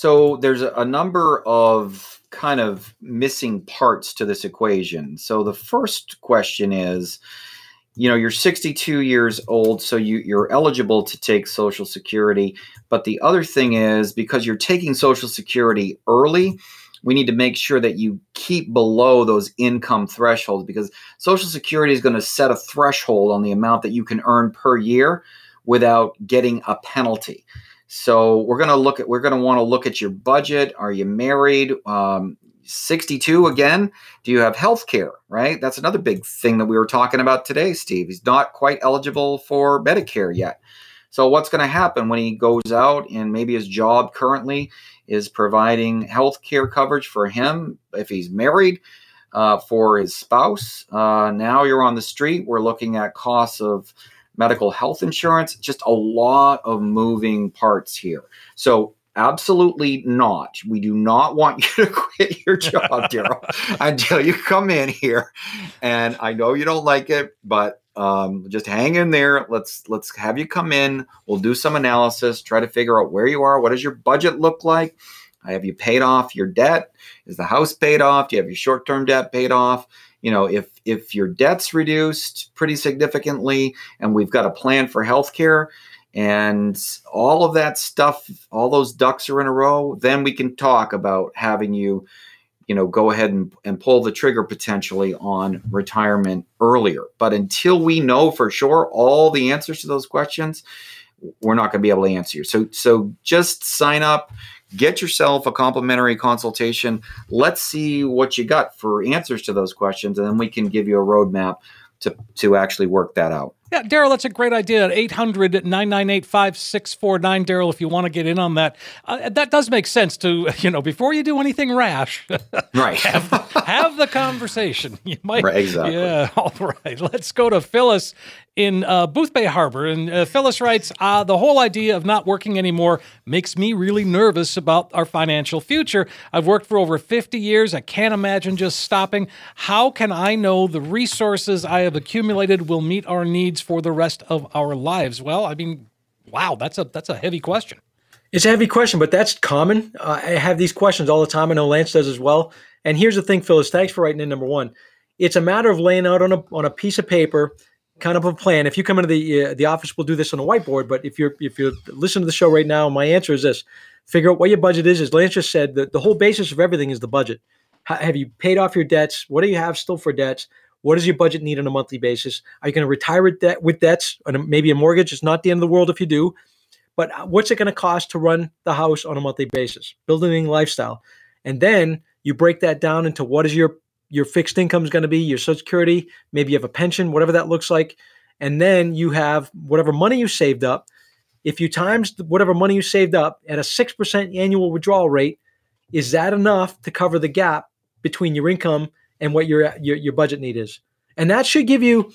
so there's a, number of kind of missing parts to this equation. So the first question is, you know, you're 62 years old, so you, you're eligible to take Social Security. But the other thing is, because you're taking Social Security early, we need to make sure that you keep below those income thresholds because Social Security is going to set a threshold on the amount that you can earn per year without getting a penalty. So we're going to look at we're to want to look at your budget. Are you married? Um, 62 again. Do you have health care? Right. That's another big thing that we were talking about today, Steve. He's not quite eligible for Medicare yet. So what's going to happen when he goes out and maybe his job currently is providing health care coverage for him if he's married, uh, for his spouse? Uh, now you're on the street. We're looking at costs of medical health insurance, just a lot of moving parts here. So Absolutely not. We do not want you to quit your job, Daryl, until you come in here. And I know you don't like it, but um, just hang in there. Let's let's have you come in. We'll do some analysis, try to figure out where you are. What does your budget look like? Have you paid off your debt? Is the house paid off? Do you have your short-term debt paid off? You know, if if your debt's reduced pretty significantly, and we've got a plan for healthcare, and all of that stuff, all those ducks are in a row, then we can talk about having you, you know, go ahead and, and pull the trigger potentially on retirement earlier. But until we know for sure all the answers to those questions, we're not going to be able to answer you. So, so just sign up, get yourself a complimentary consultation. Let's see what you got for answers to those questions, and then we can give you a roadmap to to actually work that out. Yeah, Daryl, that's a great idea. 800 998 5649. Daryl, if you want to get in on that, uh, that does make sense to, you know, before you do anything rash, right? have, have the conversation. You might, right, exactly. Yeah, all right. Let's go to Phyllis in uh, Boothbay Harbor. And uh, Phyllis writes uh, The whole idea of not working anymore makes me really nervous about our financial future. I've worked for over 50 years. I can't imagine just stopping. How can I know the resources I have accumulated will meet our needs for the rest of our lives? Well, I mean, wow, that's a that's a heavy question. It's a heavy question, but that's common. Uh, I have these questions all the time. I know Lance does as well. And here's the thing, Phyllis. Thanks for writing in. Number one, it's a matter of laying out on a on a piece of paper kind of a plan. If you come into the uh, the office, we'll do this on a whiteboard. But if you're if you're listening to the show right now, my answer is this: figure out what your budget is. As Lance just said, the, the whole basis of everything is the budget. How, have you paid off your debts? What do you have still for debts? What does your budget need on a monthly basis? Are you going to retire with debt with debts and maybe a mortgage? It's not the end of the world if you do, but uh, what's it going to cost to run the house on a monthly basis? Building lifestyle, and then you break that down into what is your your fixed income is going to be, your social security, maybe you have a pension, whatever that looks like. And then you have whatever money you saved up. If you times whatever money you saved up at a 6% annual withdrawal rate, is that enough to cover the gap between your income and what your, your, your budget need is? And that should give you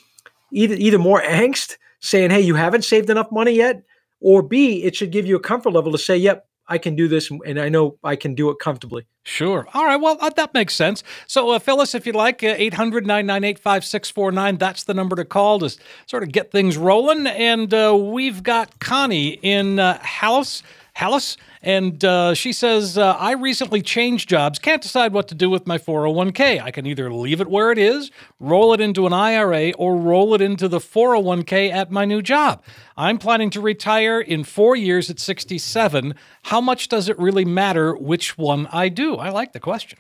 either, either more angst saying, hey, you haven't saved enough money yet, or B, it should give you a comfort level to say, yep, I can do this and I know I can do it comfortably. Sure. All right. Well, uh, that makes sense. So, uh, Phyllis, if you'd like, uh, 800 998 5649, that's the number to call to sort of get things rolling. And uh, we've got Connie in uh, Hollis. Hollis, and uh, she says, uh, I recently changed jobs, can't decide what to do with my 401k. I can either leave it where it is, roll it into an IRA, or roll it into the 401k at my new job. I'm planning to retire in four years at 67. How much does it really matter which one I do? I like the question.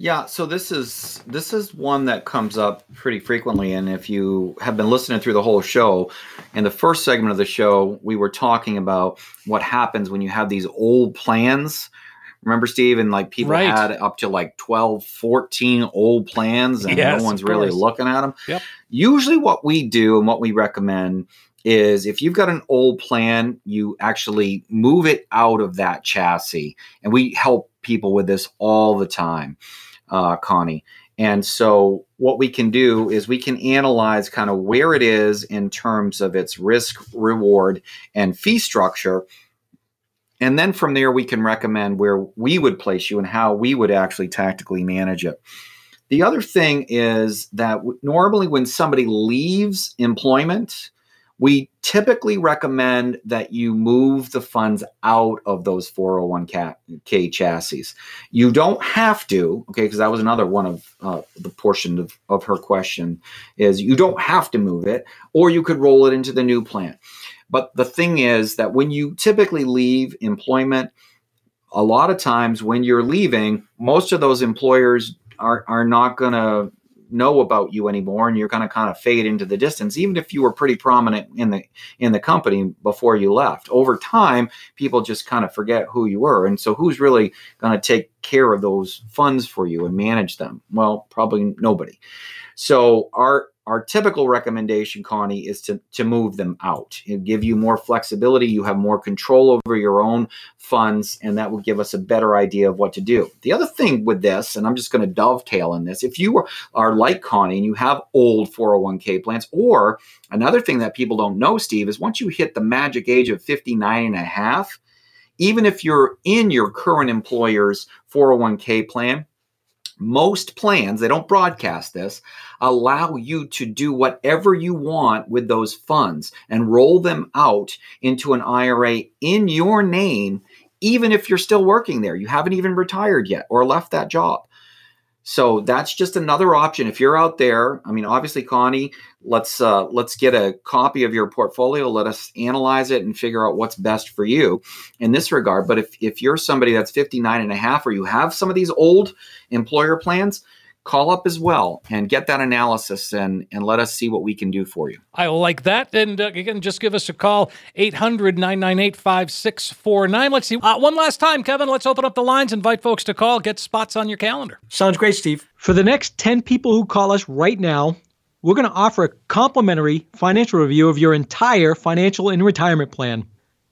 Yeah, so this is this is one that comes up pretty frequently, and if you have been listening through the whole show, in the first segment of the show, we were talking about what happens when you have these old plans. Remember, Steve, and like people Right. had up to like 12, 14 old plans, and Yes, no one's really looking at them. Yep. Usually, what we do and what we recommend is if you've got an old plan, you actually move it out of that chassis. And we help people with this all the time, uh, Connie. And so, what we can do is we can analyze kind of where it is in terms of its risk, reward, and fee structure. And then from there, we can recommend where we would place you and how we would actually tactically manage it. The other thing is that normally when somebody leaves employment, we typically recommend that you move the funds out of those 401k chassis. You don't have to, okay, because that was another one of uh, the portion of, of her question is you don't have to move it, or you could roll it into the new plan. But the thing is that when you typically leave employment, a lot of times when you're leaving, most of those employers are, are not going to know about you anymore and you're going to kind of fade into the distance even if you were pretty prominent in the in the company before you left. Over time people just kind of forget who you were and so who's really going to take care of those funds for you and manage them? Well probably nobody. So our our typical recommendation, Connie, is to, to move them out. It'll give you more flexibility. You have more control over your own funds, and that will give us a better idea of what to do. The other thing with this, and I'm just going to dovetail in this, if you are, are like Connie and you have old 401k plans, or another thing that people don't know, Steve, is once you hit the magic age of 59 and a half, even if you're in your current employer's 401k plan, most plans, they don't broadcast this, allow you to do whatever you want with those funds and roll them out into an IRA in your name, even if you're still working there. You haven't even retired yet or left that job. So that's just another option. If you're out there, I mean, obviously, Connie, let's uh, let's get a copy of your portfolio. Let us analyze it and figure out what's best for you in this regard. But if if you're somebody that's 59 and a half, or you have some of these old employer plans, call up as well and get that analysis and, and let us see what we can do for you. I like that. And uh, again, just give us a call, 800 998 5649. Let's see. Uh, one last time, Kevin, let's open up the lines, invite folks to call, get spots on your calendar. Sounds great, Steve. For the next 10 people who call us right now, we're going to offer a complimentary financial review of your entire financial and retirement plan.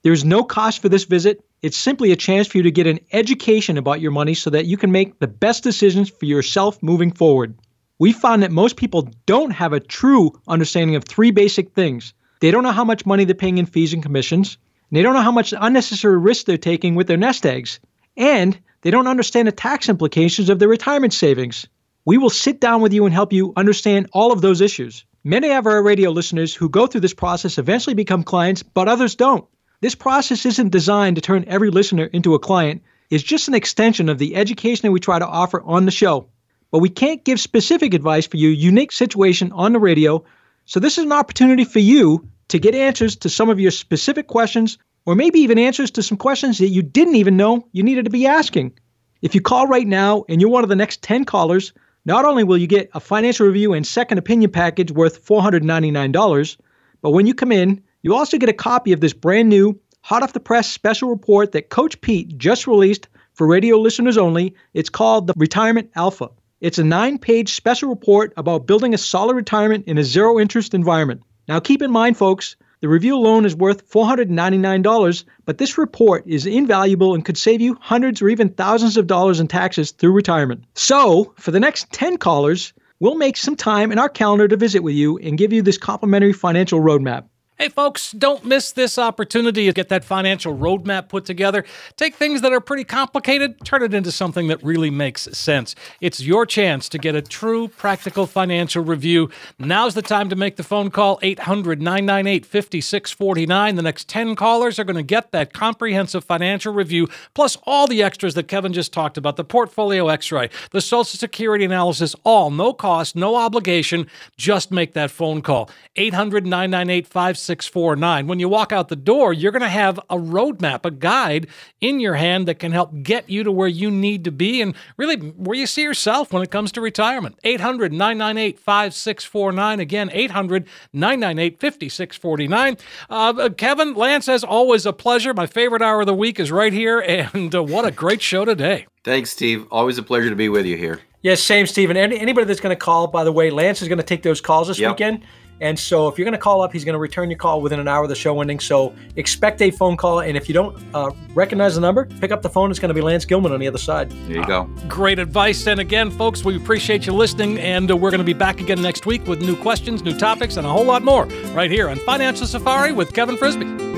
There's no cost for this visit. It's simply a chance for you to get an education about your money so that you can make the best decisions for yourself moving forward. We found that most people don't have a true understanding of three basic things. They don't know how much money they're paying in fees and commissions, and they don't know how much unnecessary risk they're taking with their nest eggs, and they don't understand the tax implications of their retirement savings. We will sit down with you and help you understand all of those issues. Many of our radio listeners who go through this process eventually become clients, but others don't. This process isn't designed to turn every listener into a client. It's just an extension of the education that we try to offer on the show. But we can't give specific advice for your unique situation on the radio, so this is an opportunity for you to get answers to some of your specific questions, or maybe even answers to some questions that you didn't even know you needed to be asking. If you call right now and you're one of the next 10 callers, not only will you get a financial review and second opinion package worth $499, but when you come in, you also get a copy of this brand new, hot off the press special report that Coach Pete just released for radio listeners only. It's called the Retirement Alpha. It's a nine page special report about building a solid retirement in a zero interest environment. Now, keep in mind, folks, the review alone is worth $499, but this report is invaluable and could save you hundreds or even thousands of dollars in taxes through retirement. So, for the next 10 callers, we'll make some time in our calendar to visit with you and give you this complimentary financial roadmap. Hey, folks, don't miss this opportunity to get that financial roadmap put together. Take things that are pretty complicated, turn it into something that really makes sense. It's your chance to get a true practical financial review. Now's the time to make the phone call 800 998 5649. The next 10 callers are going to get that comprehensive financial review, plus all the extras that Kevin just talked about the portfolio x ray, the Social Security analysis, all no cost, no obligation. Just make that phone call 800 998 5649. 649. When you walk out the door, you're going to have a roadmap, a guide in your hand that can help get you to where you need to be and really where you see yourself when it comes to retirement. 800 998 5649. Again, 800 998 5649. Uh, Kevin, Lance, as always, a pleasure. My favorite hour of the week is right here, and uh, what a great show today. Thanks, Steve. Always a pleasure to be with you here. Yes, same, Stephen. Any, anybody that's going to call, by the way, Lance is going to take those calls this Yep. weekend. And so if you're going to call up, he's going to return your call within an hour of the show ending. So expect a phone call. And if you don't uh, recognize the number, pick up the phone. It's going to be Lance Gilman on the other side. There you go. Great advice. And again, folks, we appreciate you listening. And uh, we're going to be back again next week with new questions, new topics, and a whole lot more right here on Financial Safari with Kevin Frisby.